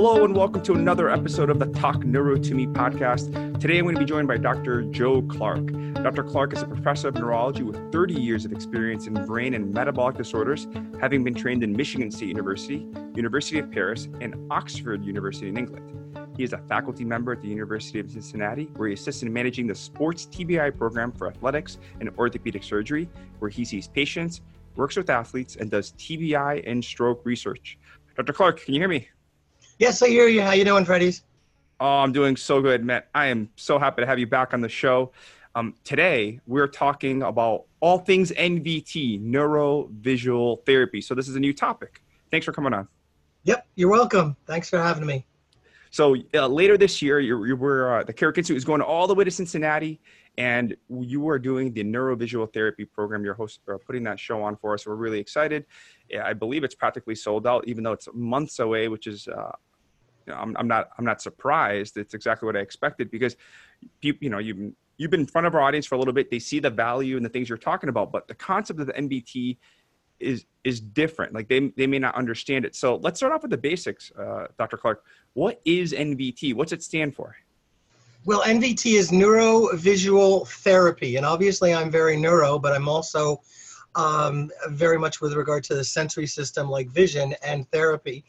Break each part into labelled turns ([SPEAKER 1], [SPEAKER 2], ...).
[SPEAKER 1] Hello, and welcome to another episode of the Talk Neuro to Me podcast. Today, I'm going to be joined by Dr. Joe Clark. Dr. Clark is a professor of neurology with 30 years of experience in brain and metabolic disorders, having been trained in Michigan State University, University of Paris, and Oxford University in England. He is a faculty member at the University of Cincinnati, where he assists in managing the sports TBI program for athletics and orthopedic surgery, where he sees patients, works with athletes, and does TBI and stroke research. Dr. Clark, can you hear me?
[SPEAKER 2] Yes, I hear you. How you doing, Freddy's?
[SPEAKER 1] Oh, I'm doing so good, Matt. I am so happy to have you back on the show. Um, today, we're talking about all things NVT, neurovisual therapy. So this is a new topic. Thanks for coming on.
[SPEAKER 2] Yep, you're welcome. Thanks for having me.
[SPEAKER 1] So uh, later this year, you, you were uh, the Carrick Institute is going all the way to Cincinnati, and you are doing the neurovisual therapy program. You're host, or putting that show on for us. We're really excited. I believe it's practically sold out, even though it's months away, which is uh, I'm, I'm not I'm not surprised. It's exactly what I expected because you you know you've you've been in front of our audience for a little bit. They see the value and the things you're talking about, but the concept of the NVT is is different. Like they they may not understand it. So let's start off with the basics, uh, Dr. Clark. What is NVT? What's it stand for?
[SPEAKER 2] Well, NVT is neurovisual therapy, and obviously I'm very neuro, but I'm also um, very much with regard to the sensory system like vision and therapy.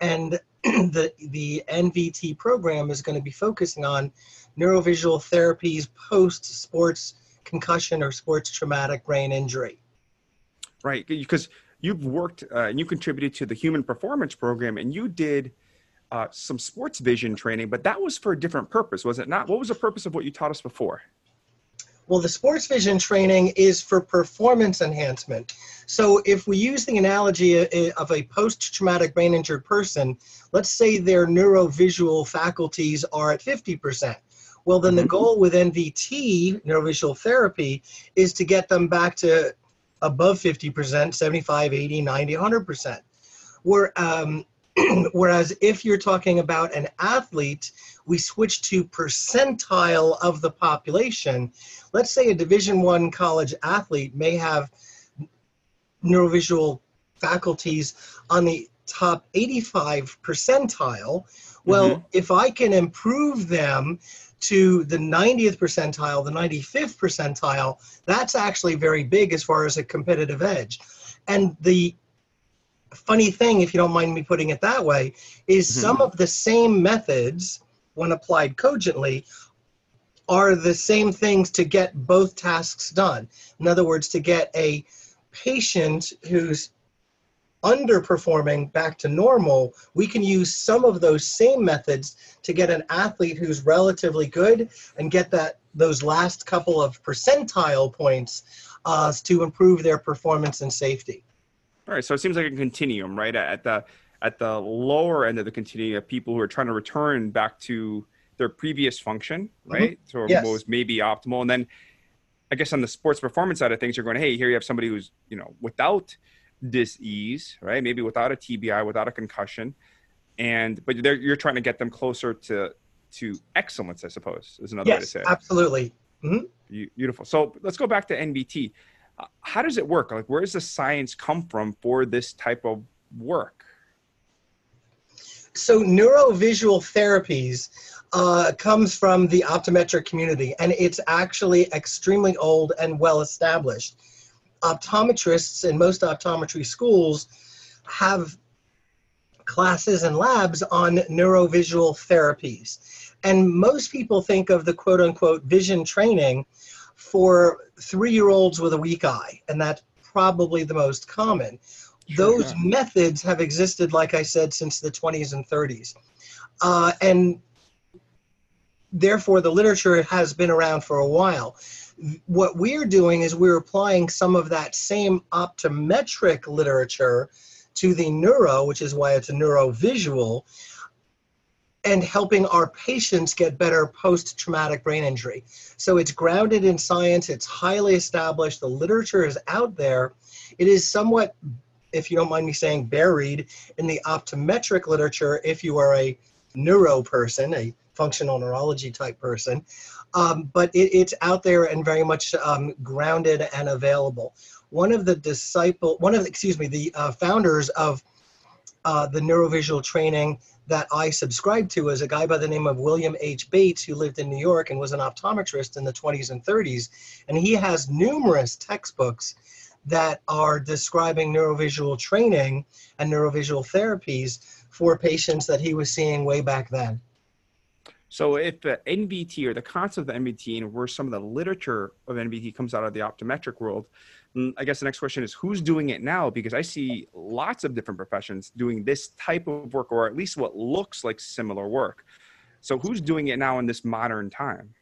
[SPEAKER 2] And the, the NVT program is going to be focusing on neurovisual therapies post sports concussion or sports traumatic brain injury.
[SPEAKER 1] Right, because you've worked uh, and you contributed to the human performance program and you did uh, some sports vision training, but that was for a different purpose, was it not? What was the purpose of what you taught us before?
[SPEAKER 2] Well, the sports vision training is for performance enhancement. So, if we use the analogy of a post traumatic brain injured person, let's say their neurovisual faculties are at 50%. Well, then the mm-hmm. goal with NVT, neurovisual therapy, is to get them back to above 50%, 75, 80, 90, 100%. Where, um, whereas if you're talking about an athlete, we switch to percentile of the population. Let's say a Division One college athlete may have neurovisual faculties on the top 85 percentile. Well, mm-hmm. if I can improve them to the 90th percentile, the 95th percentile, that's actually very big as far as a competitive edge. And the funny thing, if you don't mind me putting it that way, is mm-hmm. some of the same methods, when applied cogently, are the same things to get both tasks done. In other words, to get a patient who's underperforming back to normal, we can use some of those same methods to get an athlete who's relatively good and get that those last couple of percentile points uh, to improve their performance and safety.
[SPEAKER 1] All right, so it seems like a continuum, right? At the at the lower end of the continuum, of people who are trying to return back to their previous function, mm-hmm. right? Mm-hmm. So yes. was maybe optimal, and then I guess on the sports performance side of things, you're going, hey, here you have somebody who's you know without disease, right? Maybe without a TBI, without a concussion, and but you're trying to get them closer to to excellence, I suppose, is another
[SPEAKER 2] yes,
[SPEAKER 1] way to say it.
[SPEAKER 2] Absolutely. Mm-hmm.
[SPEAKER 1] Beautiful. So let's go back to NVT how does it work? Like, where does the science come from for this type of work?
[SPEAKER 2] So, neurovisual therapies uh, comes from the optometric community, and it's actually extremely old and well established. Optometrists in most optometry schools have classes and labs on neurovisual therapies. And most people think of the quote unquote vision training for three year olds with a weak eye, and that's probably the most common. Those yeah. methods have existed, like I said, since the 20s and 30s. Uh, and therefore, the literature has been around for a while. What we're doing is we're applying some of that same optometric literature to the neuro, which is why it's a neurovisual, and helping our patients get better post traumatic brain injury. So it's grounded in science, it's highly established, the literature is out there. It is somewhat, if you don't mind me saying, buried in the optometric literature if you are a neuro person, a functional neurology type person. Um, but it, it's out there and very much um, grounded and available. One of the disciple, one of the, excuse me, the uh, founders of uh, the neurovisual training that I subscribed to is a guy by the name of William H. Bates, who lived in New York and was an optometrist in the 20s and 30s. And he has numerous textbooks that are describing neurovisual training and neurovisual therapies for patients that he was seeing way back then.
[SPEAKER 1] So if the NVT or the concept of the NVT and where some of the literature of NVT comes out of the optometric world, mm, I guess the next question is who's doing it now? Because I see lots of different professions doing this type of work, or at least what looks like similar work. So who's doing it now in this modern time?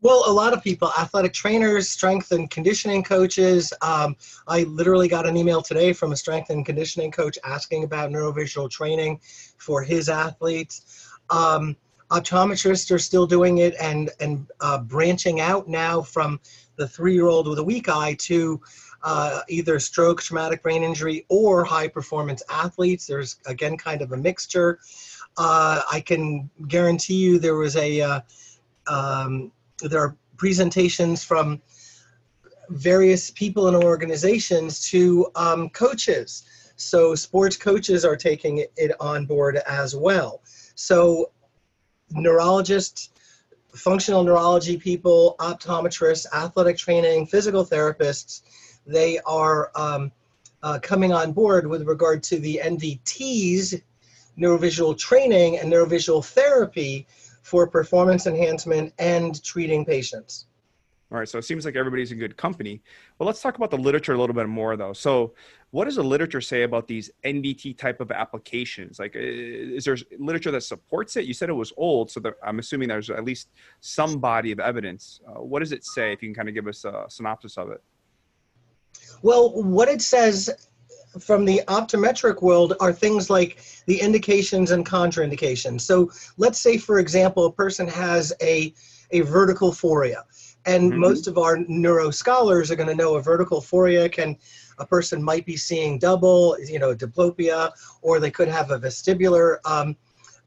[SPEAKER 2] Well, a lot of people, athletic trainers, strength and conditioning coaches. Um, I literally got an email today from a strength and conditioning coach asking about neurovisual training for his athletes. Um, optometrists are still doing it and and uh, branching out now from the three-year-old with a weak eye to uh, either stroke, traumatic brain injury, or high-performance athletes. There's again kind of a mixture. Uh, I can guarantee you there was a uh, um, there are presentations from various people and organizations to um, coaches. So sports coaches are taking it on board as well. So neurologists, functional neurology people, optometrists, athletic training, physical therapists, they are um, uh, coming on board with regard to the NVTs, neurovisual training and neurovisual therapy for performance enhancement and treating patients.
[SPEAKER 1] All right, so it seems like everybody's in good company. Well, let's talk about the literature a little bit more, though. So, what does the literature say about these NVT type of applications? Like, is there literature that supports it? You said it was old, so I'm assuming there's at least some body of evidence. Uh, what does it say? If you can kind of give us a synopsis of it.
[SPEAKER 2] Well, what it says from the optometric world are things like the indications and contraindications. So, let's say, for example, a person has a a vertical phoria and mm-hmm. most of our neuro scholars are going to know a vertical phoria can a person might be seeing double, you know, diplopia, or they could have a vestibular um,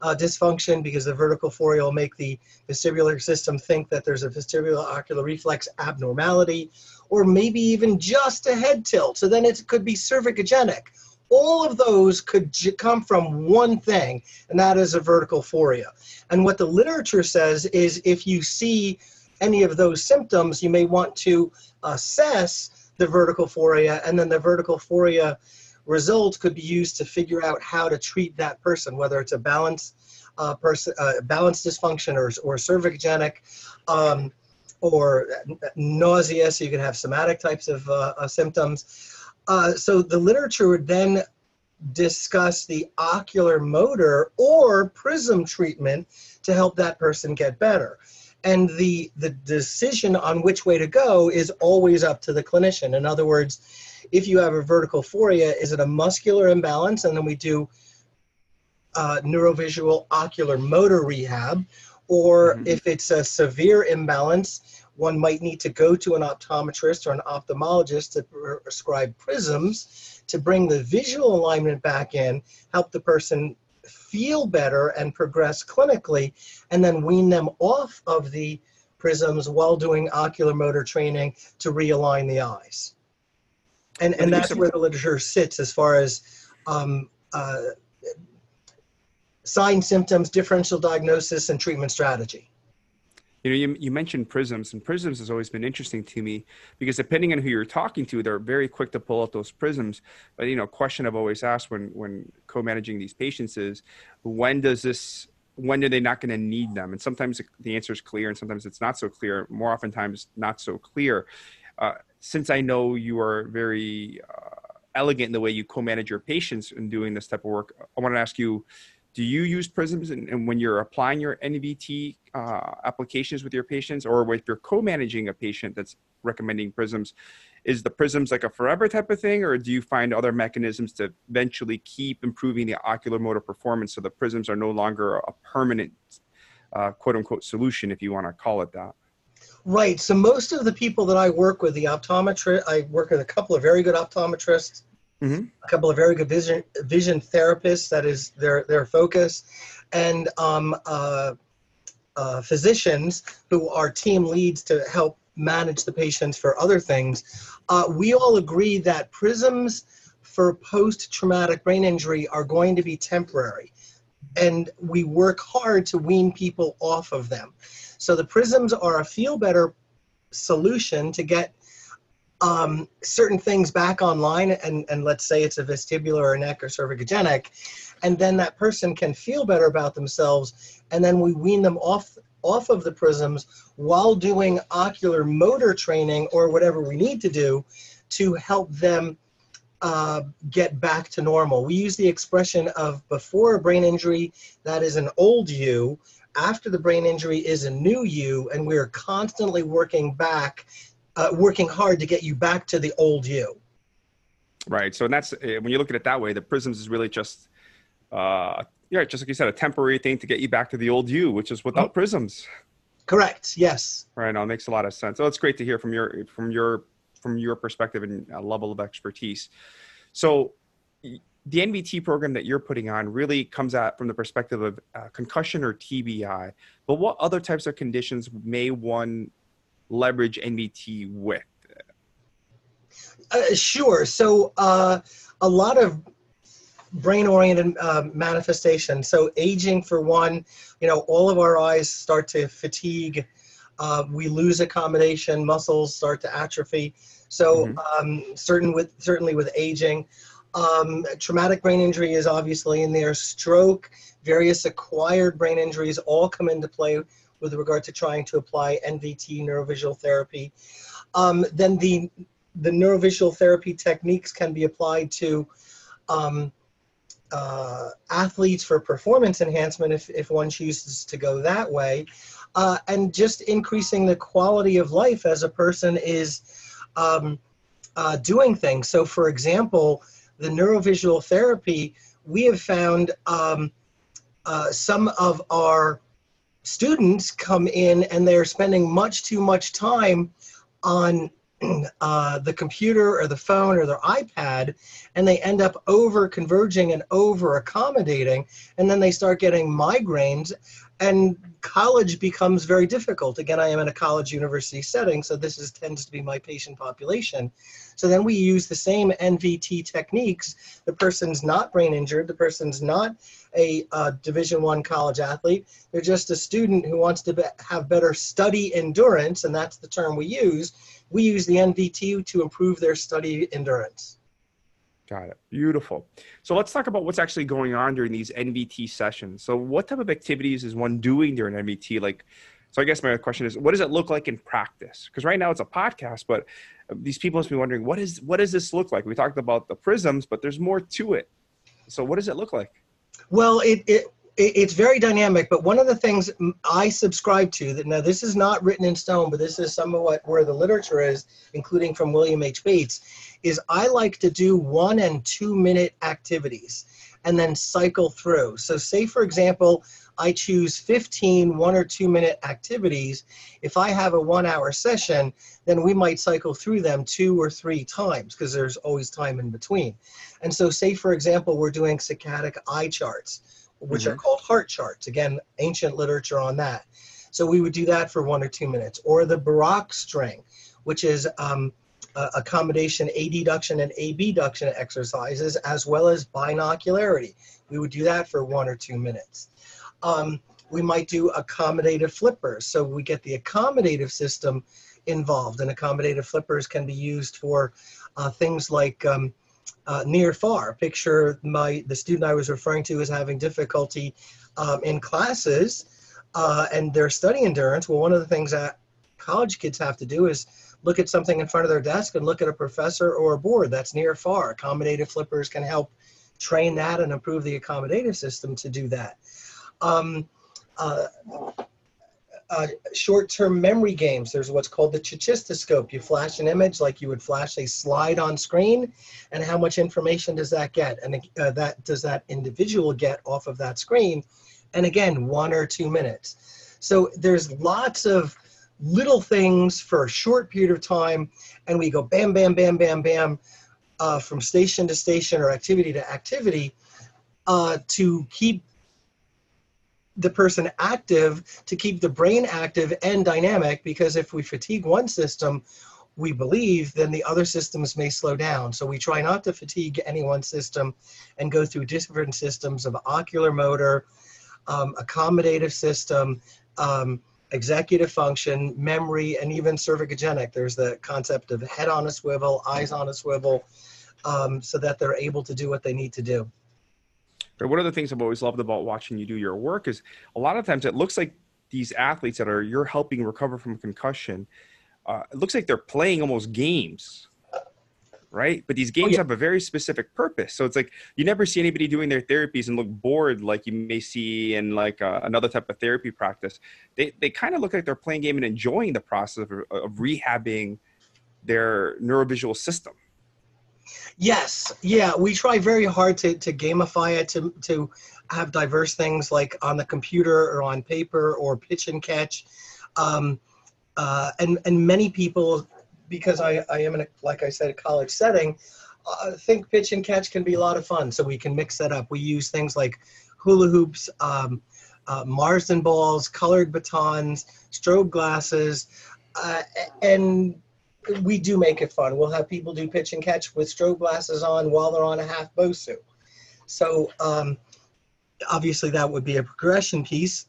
[SPEAKER 2] uh, dysfunction because the vertical phoria will make the vestibular system think that there's a vestibular ocular reflex abnormality, or maybe even just a head tilt. So then it could be cervicogenic. All of those could come from one thing, and that is a vertical phoria. And what the literature says is if you see any of those symptoms, you may want to assess the vertical phoria, and then the vertical phoria results could be used to figure out how to treat that person, whether it's a balance uh, person, uh, balance dysfunction or, or cervicogenic, um, or nausea, so you can have somatic types of uh, uh symptoms. Uh, so the literature would then discuss the ocular motor or prism treatment to help that person get better. And the the decision on which way to go is always up to the clinician. In other words if you have a vertical phoria is it a muscular imbalance? And then we do uh, neurovisual ocular motor rehab or mm-hmm. if it's a severe imbalance one might need to go to an optometrist or an ophthalmologist to prescribe prisms to bring the visual alignment back in help the person feel better and progress clinically, and then wean them off of the prisms while doing ocular motor training to realign the eyes. And, and that's where the literature sits as far as um, uh, sign symptoms, differential diagnosis, and treatment strategy.
[SPEAKER 1] You know, you, you mentioned prisms, and prisms has always been interesting to me because depending on who you're talking to, they're very quick to pull out those prisms. But you know, question I've always asked when when co-managing these patients is, when does this when are they not going to need them? And sometimes the answer is clear, and sometimes it's not so clear. More oftentimes, not so clear. Uh, since I know you are very uh, elegant in the way you co-manage your patients in doing this type of work, I want to ask you do you use prisms and, and when you're applying your NVT uh, applications with your patients or if you're co-managing a patient that's recommending prisms is the prisms like a forever type of thing or do you find other mechanisms to eventually keep improving the ocular motor performance so the prisms are no longer a permanent uh, quote unquote solution if you want to call it that?
[SPEAKER 2] Right so most of the people that i work with the optometrist i work with a couple of very good optometrists mm-hmm. a couple of very good vision vision therapists. That is their their focus, and um, uh, uh, physicians who are team leads to help manage the patients for other things. Uh, we all agree that prisms for post traumatic brain injury are going to be temporary. and we work hard to wean people off of them. So the prisms are a feel better solution to get um, certain things back online, and, and let's say it's a vestibular or neck or cervicogenic, and then that person can feel better about themselves, and then we wean them off off of the prisms while doing ocular motor training or whatever we need to do to help them uh, get back to normal. We use the expression of before a brain injury, that is an old you. After the brain injury is a new you, and we're constantly working back, uh, working hard to get you back to the old you.
[SPEAKER 1] Right. So and that's eh, when you look at it that way, the prisms is really just, uh, yeah, just like you said, a temporary thing to get you back to the old you, which is without mm-hmm. prisms.
[SPEAKER 2] Correct. Yes.
[SPEAKER 1] Right. Now it makes a lot of sense. So it's great to hear from your from your from your perspective and level of expertise. So the NVT program that you're putting on really comes at from the perspective of uh, concussion or TBI. But what other types of conditions may one leverage NVT with?
[SPEAKER 2] Uh, sure. So uh, a lot of brain-oriented uh, manifestation. So aging, for one, you know, all of our eyes start to fatigue. Uh, we lose accommodation, muscles start to atrophy. So mm-hmm. um, certain with certainly with aging, um, traumatic brain injury is obviously in there. Stroke, various acquired brain injuries all come into play with regard to trying to apply NVT neurovisual therapy. Um, then the the neurovisual therapy techniques can be applied to um, uh, athletes for performance enhancement if, if one chooses to go that way. Uh, and just increasing the quality of life as a person is um, uh, doing things. So, for example, the neurovisual therapy, we have found um, uh, some of our students come in and they're spending much too much time on uh, the computer or the phone or their iPad, and they end up over converging and over accommodating, and then they start getting migraines, and college becomes very difficult. Again, I am in a college university setting, so this is tends to be my patient population. So then we use the same NVT techniques. The person's not brain injured. The person's not a uh, Division One college athlete. They're just a student who wants to be, have better study endurance, and that's the term we use. We use the NVT to improve their study endurance.
[SPEAKER 1] Got it. Beautiful. So let's talk about what's actually going on during these NVT sessions. So what type of activities is one doing during NVT? Like, so I guess my question is, what does it look like in practice? Because right now it's a podcast, but these people must be wondering, what is what does this look like? We talked about the prisms, but there's more to it. So what does it look like?
[SPEAKER 2] Well, it, it it's very dynamic but one of the things i subscribe to that now this is not written in stone but this is some of what where the literature is including from william h. Bates is i like to do one and two minute activities and then cycle through. So say for example i choose 15 one or two minute activities. If i have a one hour session then we might cycle through them two or three times because there's always time in between. And so say for example we're doing saccadic eye charts which mm-hmm. are called Hart charts. Again, ancient literature on that. So we would do that for one or two minutes. Or the Brock string, which is um, a, a combination adduction and abduction exercises, as well as binocularity. We would do that for one or two minutes. Um, we might do accommodative flippers. So we get the accommodative system involved, and accommodative flippers can be used for uh, things like um, uh, near far. Picture my the student I was referring to is having difficulty um, in classes uh, and their study endurance. Well, one of the things that college kids have to do is look at something in front of their desk and look at a professor or a board that's near far. Accommodative flippers can help train that and improve the accommodative system to do that. Um, uh, uh, short-term memory games. There's what's called the tachistoscope. You flash an image like you would flash a slide on screen, and how much information does that get? And uh, that does that individual get off of that screen? And again, one or two minutes. So there's lots of little things for a short period of time, and we go bam, bam, bam, bam, bam, uh, from station to station or activity to activity uh, to keep the person active to keep the brain active and dynamic because if we fatigue one system we believe, then the other systems may slow down. So we try not to fatigue any one system and go through different systems of ocular motor, um, accommodative system, um, executive function, memory, and even cervicogenic. There's the concept of head on a swivel, eyes on a swivel, um, so that they're able to do what they need to do.
[SPEAKER 1] One of the things I've always loved about watching you do your work is a lot of times it looks like these athletes that are you're helping recover from concussion. Uh, it looks like they're playing almost games right? But these games oh, yeah. have a very specific purpose. So it's like you never see anybody doing their therapies and look bored like you may see in like uh, another type of therapy practice. They they kind of look like they're playing game and enjoying the process of, of rehabbing their neurovisual system.
[SPEAKER 2] Yes, yeah, we try very hard to, to gamify it to to have diverse things like on the computer or on paper or pitch and catch. Um, uh, and and many people because I, I am in a, like I said, a college setting, uh, think pitch and catch can be a lot of fun. So we can mix that up. We use things like hula hoops, um, uh, Marsden balls, colored batons, strobe glasses, uh, and we do make it fun. We'll have people do pitch and catch with strobe glasses on while they're on a half Bosu. So um, obviously that would be a progression piece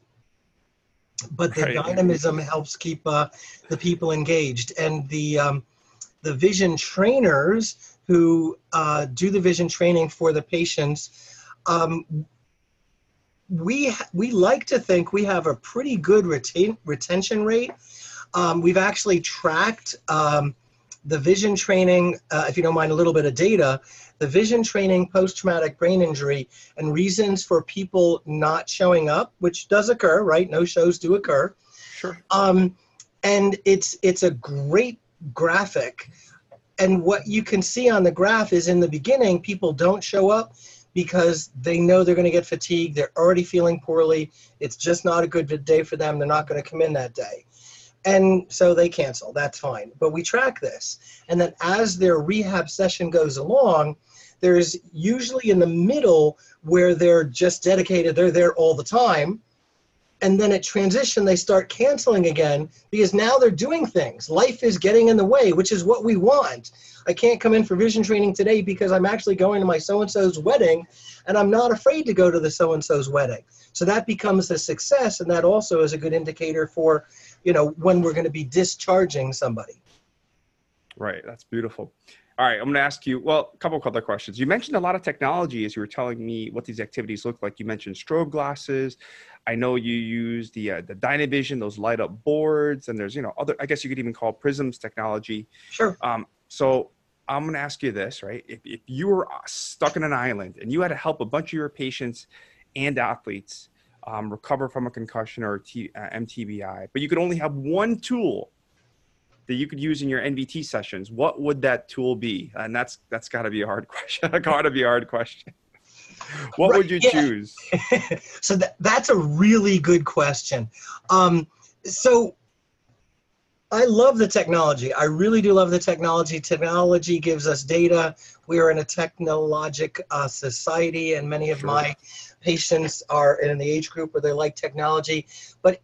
[SPEAKER 2] but the right. dynamism helps keep uh, the people engaged and the um, the vision trainers who uh, do the vision training for the patients um, we we like to think we have a pretty good retain, retention rate um, we've actually tracked um, the vision training uh, if you don't mind a little bit of data the vision training post-traumatic brain injury and reasons for people not showing up, which does occur, right? No shows do occur.
[SPEAKER 1] Sure.
[SPEAKER 2] Um, and it's it's a great graphic. And what you can see on the graph is in the beginning, people don't show up because they know they're going to get fatigued. They're already feeling poorly. It's just not a good day for them. They're not going to come in that day. And so they cancel. That's fine. But we track this. And then as their rehab session goes along, there's usually in the middle where they're just dedicated, they're there all the time. And then at transition, they start canceling again because now they're doing things. Life is getting in the way, which is what we want. I can't come in for vision training today because I'm actually going to my so and so's wedding and I'm not afraid to go to the so and so's wedding. So that becomes a success, and that also is a good indicator for you know, when we're going to be discharging somebody.
[SPEAKER 1] Right. That's beautiful. All right, I'm going to ask you, well, a couple of other questions. You mentioned a lot of technology as you were telling me what these activities look like. You mentioned strobe glasses. I know you use the uh, the Dynavision, those light up boards, and there's you know other. I guess you could even call prisms technology.
[SPEAKER 2] Sure.
[SPEAKER 1] Um, so I'm going to ask you this, right? If if you were stuck in an island and you had to help a bunch of your patients and athletes um, recover from a concussion or T, uh, MTBI, but you could only have one tool that you could use in your NVT sessions, what would that tool be? And that's that's got to be a hard question. got to be a hard question. What right, would you yeah. choose?
[SPEAKER 2] so that, that's a really good question. Um, so I love the technology. I really do love the technology. Technology gives us data. We are in a technologic uh, society, and many of sure. my patients are in the age group where they like technology. But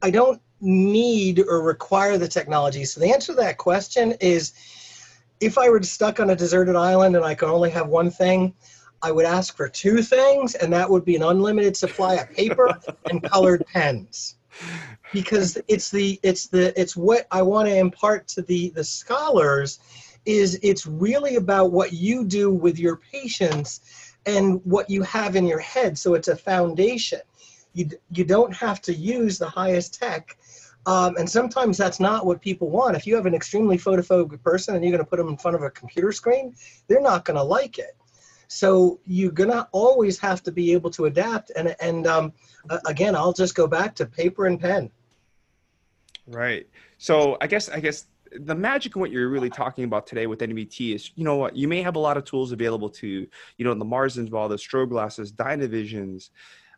[SPEAKER 2] I don't need or require the technology. So the answer to that question is if I were stuck on a deserted island and I could only have one thing, I would ask for two things, and that would be an unlimited supply of paper and colored pens because it's the it's the it's what I want to impart to the the scholars is it's really about what you do with your patients and what you have in your head. So it's a foundation. You you don't have to use the highest tech um, and sometimes that's not what people want. If you have an extremely photophobic person and you're going to put them in front of a computer screen they're not going to like it. So you're going to always have to be able to adapt and and um, again i'll just go back to paper and pen.
[SPEAKER 1] Right. So I guess I guess the magic of what you're really talking about today with NVT is, you know what, you may have a lot of tools available to, you know, the Marsden's ball, the strobe glasses, Dynavisions,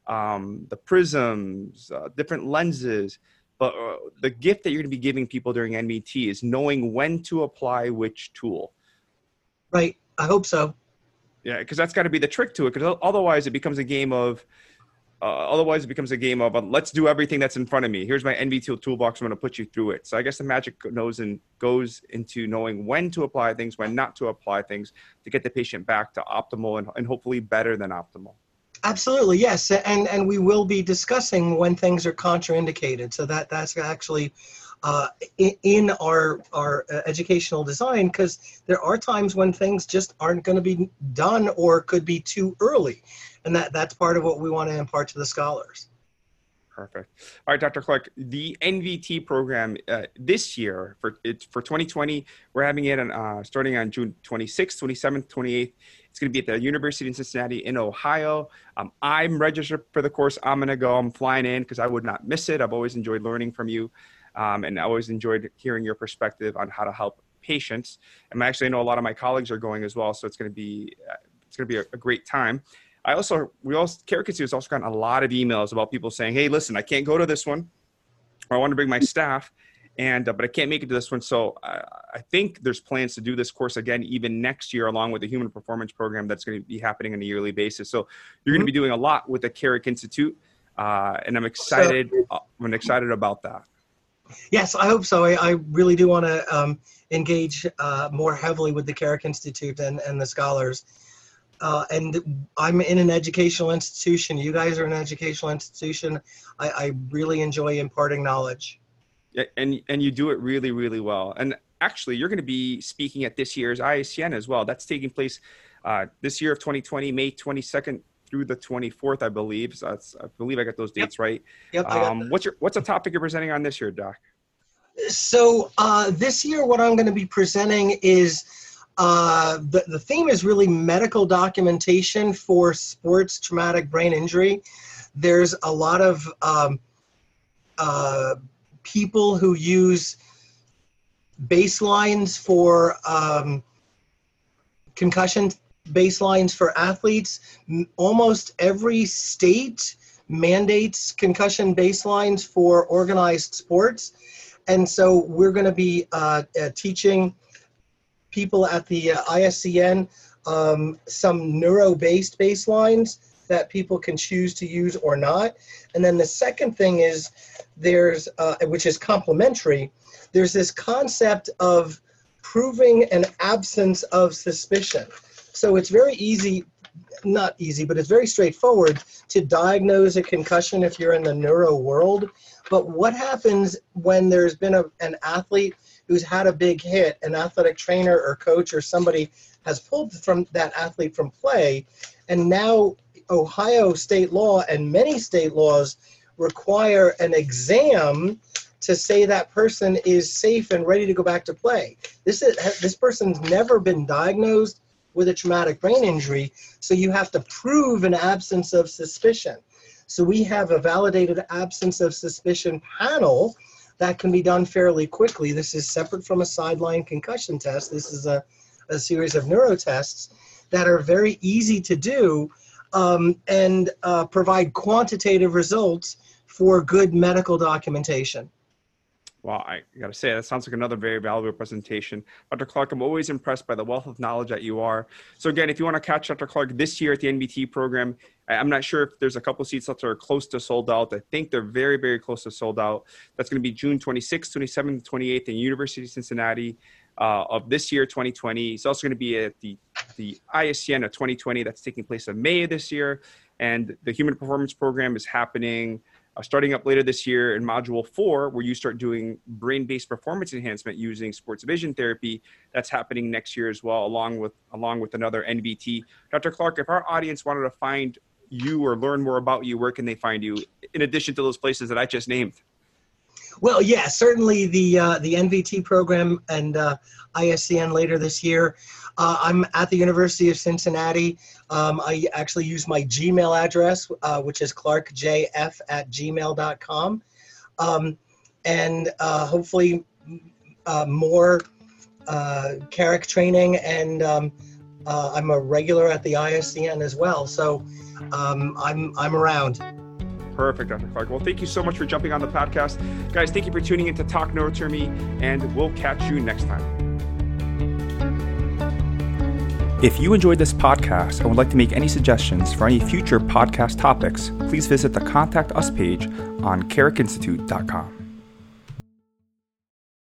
[SPEAKER 1] um, the prisms, uh, different lenses. But uh, the gift that you're going to be giving people during NVT is knowing when to apply which tool.
[SPEAKER 2] Right. I hope so.
[SPEAKER 1] Yeah, because that's got to be the trick to it. Because otherwise, it becomes a game of Uh, otherwise, it becomes a game of uh, let's do everything that's in front of me. Here's my NVT toolbox. I'm going to put you through it. So I guess the magic knows and goes into knowing when to apply things, when not to apply things, to get the patient back to optimal and, and hopefully better than optimal.
[SPEAKER 2] Absolutely, yes, and and we will be discussing when things are contraindicated. So that that's actually uh, in our our uh, educational design because there are times when things just aren't going to be done or could be too early, and that that's part of what we want to impart to the scholars.
[SPEAKER 1] Perfect. All right, Dr. Clark, the NVT program uh, this year for it, for 2020, we're having it on, uh, starting on June 26th, 27th, 28th. It's going to be at the University in Cincinnati in Ohio. Um, I'm registered for the course. I'm going to go. I'm flying in because I would not miss it. I've always enjoyed learning from you. Um, and I always enjoyed hearing your perspective on how to help patients. And actually, I know a lot of my colleagues are going as well, so it's going to be uh, it's going to be a, a, great time. I also we also Carrick Institute has also gotten a lot of emails about people saying, "Hey, listen, I can't go to this one, or I want to bring my staff." and uh, but I can't make it to this one. So uh, I think there's plans to do this course again even next year, along with the Human Performance Program that's going to be happening on a yearly basis. So you're mm-hmm. going to be doing a lot with the Carrick Institute, uh, and I'm excited. Uh, I'm excited about that.
[SPEAKER 2] Yes, I hope so. I, I really do want to um, engage uh, more heavily with the Carrick Institute and, and the scholars. Uh, and I'm in an educational institution. You guys are an educational institution. I, I really enjoy imparting knowledge.
[SPEAKER 1] Yeah, and and you do it really, really well. And actually, you're going to be speaking at this year's ISCN as well. That's taking place uh, this year of 2020, May 22nd through the 24th, I believe. So I believe I got those dates
[SPEAKER 2] yep.
[SPEAKER 1] right. Yep, um, what's your what's the topic you're presenting on this year, Doc?
[SPEAKER 2] So uh, this year, what I'm going to be presenting is uh, the the theme is really medical documentation for sports traumatic brain injury. There's a lot of um, uh, people who use baselines for um, concussion baselines for athletes. Almost every state mandates concussion baselines for organized sports. And so we're going to be uh, uh, teaching people at the uh, ISCN um, some neuro-based baselines that people can choose to use or not. And then the second thing is there's, uh, which is complementary, there's this concept of proving an absence of suspicion. So it's very easy, not easy, but it's very straightforward to diagnose a concussion if you're in the neuro world. But what happens when there's been a, an athlete who's had a big hit, an athletic trainer or coach or somebody has pulled from that athlete from play, and now Ohio state law and many state laws require an exam to say that person is safe and ready to go back to play. This is this person's never been diagnosed with a traumatic brain injury, so you have to prove an absence of suspicion. So we have a validated absence of suspicion panel that can be done fairly quickly. This is separate from a sideline concussion test. This is a, a series of neuro tests that are very easy to do um, and uh, provide quantitative results for good medical documentation.
[SPEAKER 1] Well, I got to say, that sounds like another very valuable presentation. Dr. Clark, I'm always impressed by the wealth of knowledge that you are. So, again, if you want to catch Dr. Clark this year at the NVT program, I'm not sure if there's a couple seats that are close to sold out. I think they're very, very close to sold out. That's going to be June 26th, 27th, 28th in University of Cincinnati uh, of this year, 2020. It's also going to be at the, the ISCN of 2020 that's taking place in May of this year. And the Human Performance Program is happening – uh, starting up later this year in module four, where you start doing brain based performance enhancement using sports vision therapy. That's happening next year as well, along with along with another NVT. Dr. Clark, if our audience wanted to find you or learn more about you, where can they find you in addition to those places that I just named?
[SPEAKER 2] Well, yeah, certainly the uh, the NVT program and uh, ISCN later this year. Uh, I'm at the University of Cincinnati. Um, I actually use my Gmail address, uh, which is clarkjf at gmail.com. Um, and uh, hopefully uh, more Carrick training. And um, I'm a regular at the ISCN as well. So um, I'm, I'm around.
[SPEAKER 1] Perfect, Dr. Clark. Well, thank you so much for jumping on the podcast. Guys, thank you for tuning in to Talk Neuro to Me, and we'll catch you next time. If you enjoyed this podcast and would like to make any suggestions for any future podcast topics, please visit the Contact Us page on carrickinstitute.com.